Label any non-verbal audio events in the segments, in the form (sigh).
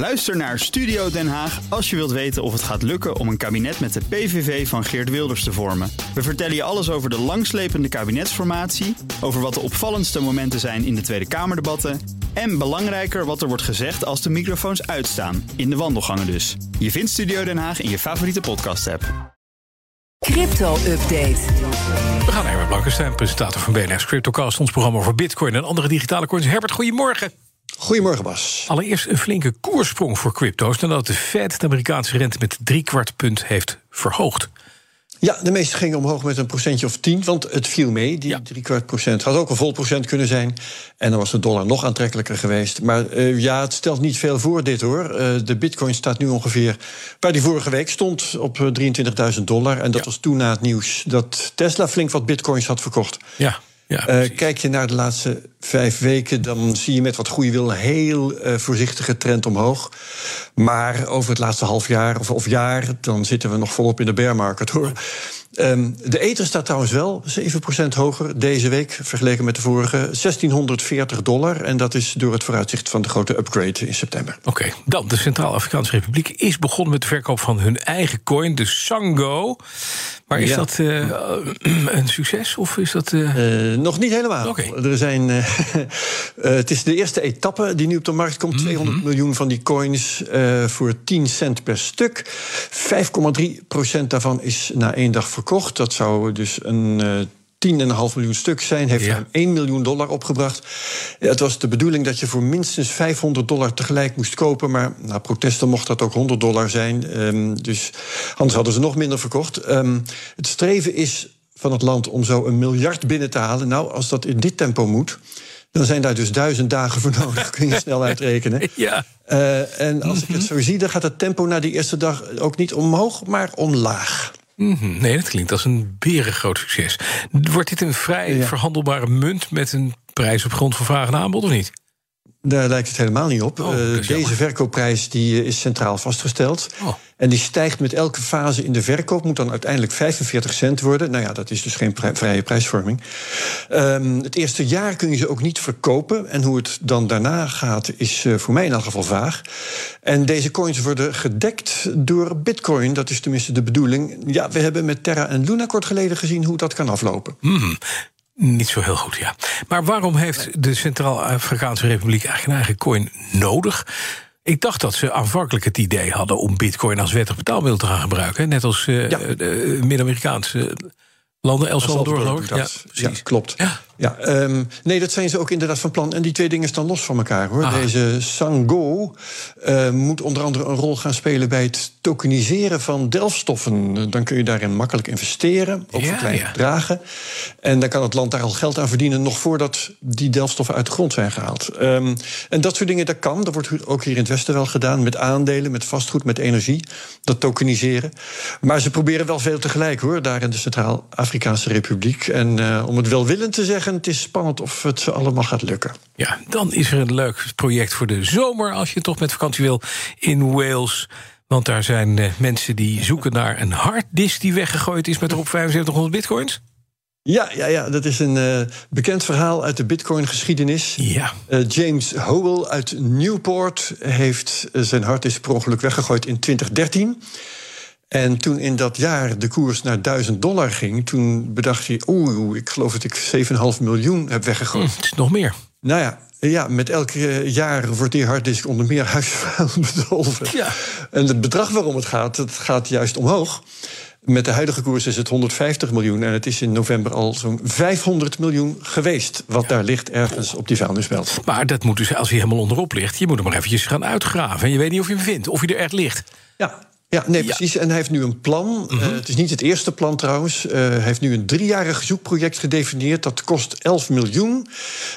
Luister naar Studio Den Haag als je wilt weten of het gaat lukken om een kabinet met de PVV van Geert Wilders te vormen. We vertellen je alles over de langslepende kabinetsformatie, over wat de opvallendste momenten zijn in de Tweede Kamerdebatten en belangrijker wat er wordt gezegd als de microfoons uitstaan, in de wandelgangen dus. Je vindt Studio Den Haag in je favoriete podcast-app. Crypto-update. We gaan naar Herbert Blankenstein, presentator van BNR's CryptoCast... ons programma over bitcoin en andere digitale coins. Herbert, goedemorgen. Goedemorgen, Bas. Allereerst een flinke koersprong voor crypto's... nadat de Fed de Amerikaanse rente met drie kwart punt heeft verhoogd. Ja, de meeste gingen omhoog met een procentje of tien, want het viel mee. Die Ja. drie kwart procent had ook een vol procent kunnen zijn. En dan was de dollar nog aantrekkelijker geweest. Maar eh, ja, het stelt niet veel voor dit hoor. Eh, de bitcoin staat nu ongeveer waar die vorige week stond, op eh, 23.000 dollar. En dat Ja. was toen na het nieuws dat Tesla flink wat bitcoins had verkocht. Ja, ja Eh, kijk je naar de laatste vijf weken, dan zie je met wat goede wil een heel eh, voorzichtige trend omhoog. Maar over het laatste half jaar of, of jaar, dan zitten we nog volop in de bear market hoor. Ehm, de ether staat trouwens wel 7% hoger deze week vergeleken met de vorige. 1640 dollar. En dat is door het vooruitzicht van de grote upgrade in september. Oké, dan de Centraal-Afrikaanse Republiek is begonnen met de verkoop van hun eigen coin, de Sango. Maar is Ja. dat eh, (clears throat) een succes of is dat... eh, Eh, nog niet helemaal. Er zijn, (laughs) het is de eerste etappe die nu op de markt komt. 200 miljoen van die coins voor 10 cent per stuk. 5,3 procent daarvan is na één dag verkocht. Dat zou dus een... eh 10,5 miljoen stuk zijn, heeft Ja. ruim 1 miljoen dollar opgebracht. Het was de bedoeling dat je voor minstens 500 dollar tegelijk moest kopen. Maar na protesten mocht dat ook 100 dollar zijn. Ehm, dus anders hadden ze nog minder verkocht. Ehm, het streven is van het land om zo een miljard binnen te halen. Nou, als dat in dit tempo moet, dan zijn daar dus duizend dagen voor nodig. Kun je snel uitrekenen. (laughs) ja, Eh, en als ik het zo zie, dan gaat het tempo na die eerste dag ook niet omhoog, maar omlaag. Mhm, Nee, dat klinkt als een berengroot succes. Wordt dit een vrij Ja. verhandelbare munt met een prijs op grond van vraag en aanbod of niet? Daar lijkt het helemaal niet op. Oh, Eh, deze verkoopprijs die, eh, is centraal vastgesteld. Oh. En die stijgt met elke fase in de verkoop. Moet dan uiteindelijk 45 cent worden. Nou ja, dat is dus geen pri- vrije prijsvorming. Ehm, het eerste jaar kun je ze ook niet verkopen. En hoe het dan daarna gaat, is eh, voor mij in elk geval vaag. En deze coins worden gedekt door Bitcoin. Dat is tenminste de bedoeling. Ja, we hebben met Terra en Luna kort geleden gezien hoe dat kan aflopen. Niet zo heel goed, ja. Maar waarom heeft de Centraal-Afrikaanse Republiek eigenlijk een eigen coin nodig? Ik dacht dat ze aanvankelijk het idee hadden om bitcoin als wettig betaalmiddel te gaan gebruiken. Net als eh, Ja. de Midden-Amerikaanse landen, El Salvador, geloof ik. Ja, precies. Ja, klopt. Ja. Ja, ehm, nee, dat zijn ze ook inderdaad van plan. En die twee dingen staan los van elkaar hoor. Ah. Deze Sango eh, moet onder andere een rol gaan spelen bij het tokeniseren van delfstoffen. Dan kun je daarin makkelijk investeren, ook Ja, voor kleine ja. bedragen. En dan kan het land daar al geld aan verdienen, nog voordat die delfstoffen uit de grond zijn gehaald. Ehm, en dat soort dingen, dat kan. Dat wordt ook hier in het Westen wel gedaan, met aandelen, met vastgoed, met energie. Dat tokeniseren. Maar ze proberen wel veel tegelijk hoor, daar in de Centraal-Afrikaanse Republiek. En eh, om het welwillend te zeggen, het is spannend of het ze allemaal gaat lukken. Ja, dan is er een leuk project voor de zomer... als je toch met vakantie wil, in Wales... Want daar zijn eh, mensen die zoeken naar een harddisk die weggegooid is met erop 7500 bitcoins. Ja, ja, ja dat is een eh, bekend verhaal uit de Bitcoin-geschiedenis. Ja. Eh, James Howell uit Newport heeft zijn harddisk per ongeluk weggegooid in 2013. En toen in dat jaar de koers naar 1000 dollar ging, toen bedacht hij: Oeh, ik geloof dat ik 7,5 miljoen heb weggegooid. Hm, nog meer. Nou ja, ja, met elk eh, jaar wordt die harddisk onder meer (laughs) huisvuil bedolven. Ja. En het bedrag waarom het gaat, het gaat juist omhoog. Met de huidige koers is het 150 miljoen. En het is in november al zo'n 500 miljoen geweest. Wat daar ligt ergens op die vuilnisbelt. Maar dat moet dus, als hij helemaal onderop ligt... je moet hem maar eventjes gaan uitgraven. En je weet niet of je hem vindt, of hij er echt ligt. Ja. Ja, nee, Ja. Mhm. precies. En hij heeft nu een plan. Eh, het is niet het eerste plan trouwens. Eh, hij heeft nu een driejarig zoekproject gedefinieerd. Dat kost 11 miljoen.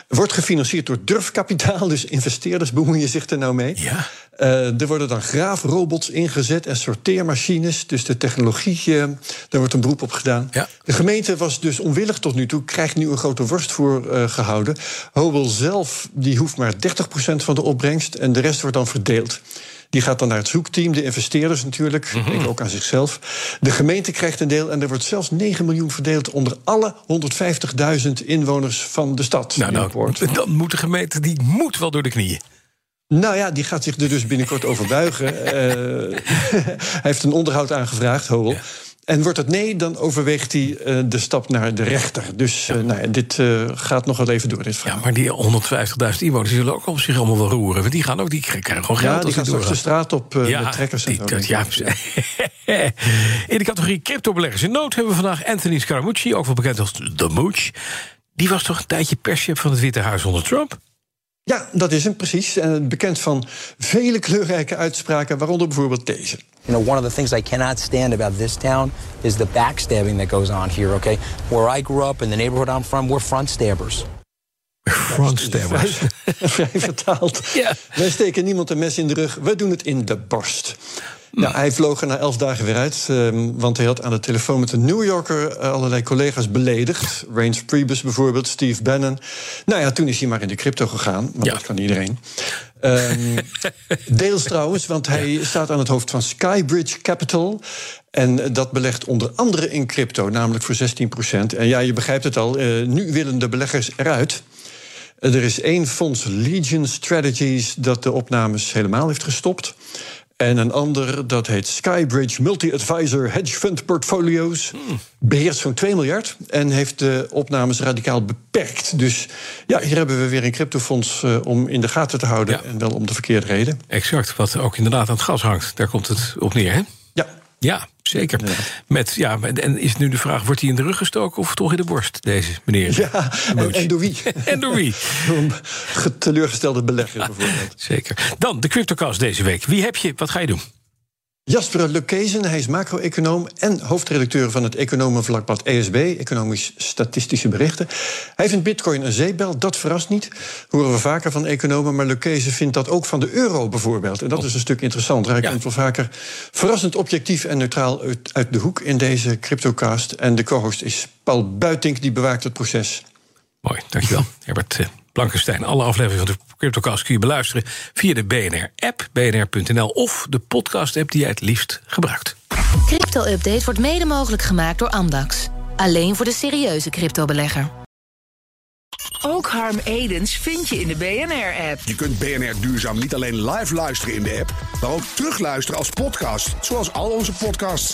Wordt gefinancierd door durfkapitaal. (laughs) Dus investeerders bemoeien zich er nou mee. Ja. Eh, er worden dan graafrobots ingezet en sorteermachines. Dus de technologie, daar wordt een beroep op gedaan. Ja. De gemeente was dus onwillig tot nu toe. Krijgt nu een grote worst voor eh, gehouden. Hobel zelf die hoeft maar 30% van de opbrengst. En de rest wordt dan verdeeld. Die gaat dan naar het zoekteam, de investeerders natuurlijk. Mhm. Denken ook aan zichzelf. De gemeente krijgt een deel en er wordt zelfs 9 miljoen verdeeld onder alle 150.000 inwoners van de stad. Nou, nou, dan moet de gemeente die moet wel door de knieën. Nou ja, die gaat zich er dus binnenkort over buigen. Uh, (laughs) (laughs) hij heeft een onderhoud aangevraagd, Howell. En wordt het nee, dan overweegt hij uh, de stap naar de rechter. Dus ja. Uh, nou ja, dit uh, gaat nog wel even door, dit verhaal. Ja, maar die 150.000 inwoners die zullen ook op zich allemaal wel roeren. Want die gaan ook, die krijgen gewoon geld ja, die gaan straks de straat op ja, met trekkers en die, Ja, (laughs) in de categorie cryptobeleggers in nood hebben we vandaag Anthony Scaramucci, ook wel bekend als The Mooch. Die was toch een tijdje perschef van het Witte Huis onder Trump? Ja, dat is hem precies. En bekend van vele kleurrijke uitspraken, waaronder bijvoorbeeld deze. You know, one of the things I cannot stand about this town is the backstabbing that goes on here, okay? Where I grew up in the neighborhood I'm from, we're front stabbers. Front stabbers. (laughs) Vrij, vertaald. Ja. Wij steken niemand een mes in de rug, wij doen het in de borst. Nou, hij vloog er na elf dagen weer uit, um, want hij had aan de telefoon met een New Yorker uh, allerlei collega's beledigd. Reince Priebus bijvoorbeeld, Steve Bannon. Nou ja, toen is hij maar in de crypto gegaan, want Ja. dat kan iedereen. Um, (laughs) deels trouwens, want hij staat aan het hoofd van Skybridge Capital. En dat belegt onder andere in crypto, namelijk voor 16% En ja, je begrijpt het al, uh, nu willen de beleggers eruit. Uh, er is één fonds, Legion Strategies, dat de opnames helemaal heeft gestopt. En een ander, dat heet Skybridge Multi-Advisor Hedge Fund Portfolios. Beheert zo'n 2 miljard en heeft de opnames radicaal beperkt. Dus ja, hier hebben we weer een cryptofonds uh, om in de gaten te houden. Ja. En wel om de verkeerde reden. Exact, wat ook inderdaad aan het gas hangt. Daar komt het op neer, hè? Ja, Ja, zeker. Met, ja, en is nu de vraag, wordt hij in de rug gestoken of toch in de borst, deze meneer? ja en, en door wie? (laughs) En door wie? Teleurgestelde belegger bijvoorbeeld. Zeker. Dan de CryptoCast deze week. Wie heb je? Wat ga je doen? Jasper Lukezen, hij is macro-econoom en hoofdredacteur van het economenvlakblad ESB, Economisch-Statistische Berichten. Hij vindt bitcoin een zeebel, dat verrast niet. Horen we vaker van economen, maar Lukezen vindt dat ook van de euro bijvoorbeeld. En dat is een stuk interessanter. Hij Ja. komt wel vaker verrassend objectief en neutraal uit, uit de hoek in deze CryptoCast. En de co-host is Paul Buitink, die bewaakt het proces. Mooi, dankjewel. (laughs) Herbert eh, Blankenstein. Alle afleveringen van de CryptoCast kun je beluisteren via de BNR-app, bnr.nl of de podcast-app die jij het liefst gebruikt. Crypto-update wordt mede mogelijk gemaakt door Amdax. Alleen voor de serieuze cryptobelegger. Ook Harm Edens vind je in de BNR-app. Je kunt BNR Duurzaam niet alleen live luisteren in de app, maar ook terugluisteren als podcast, zoals al onze podcasts.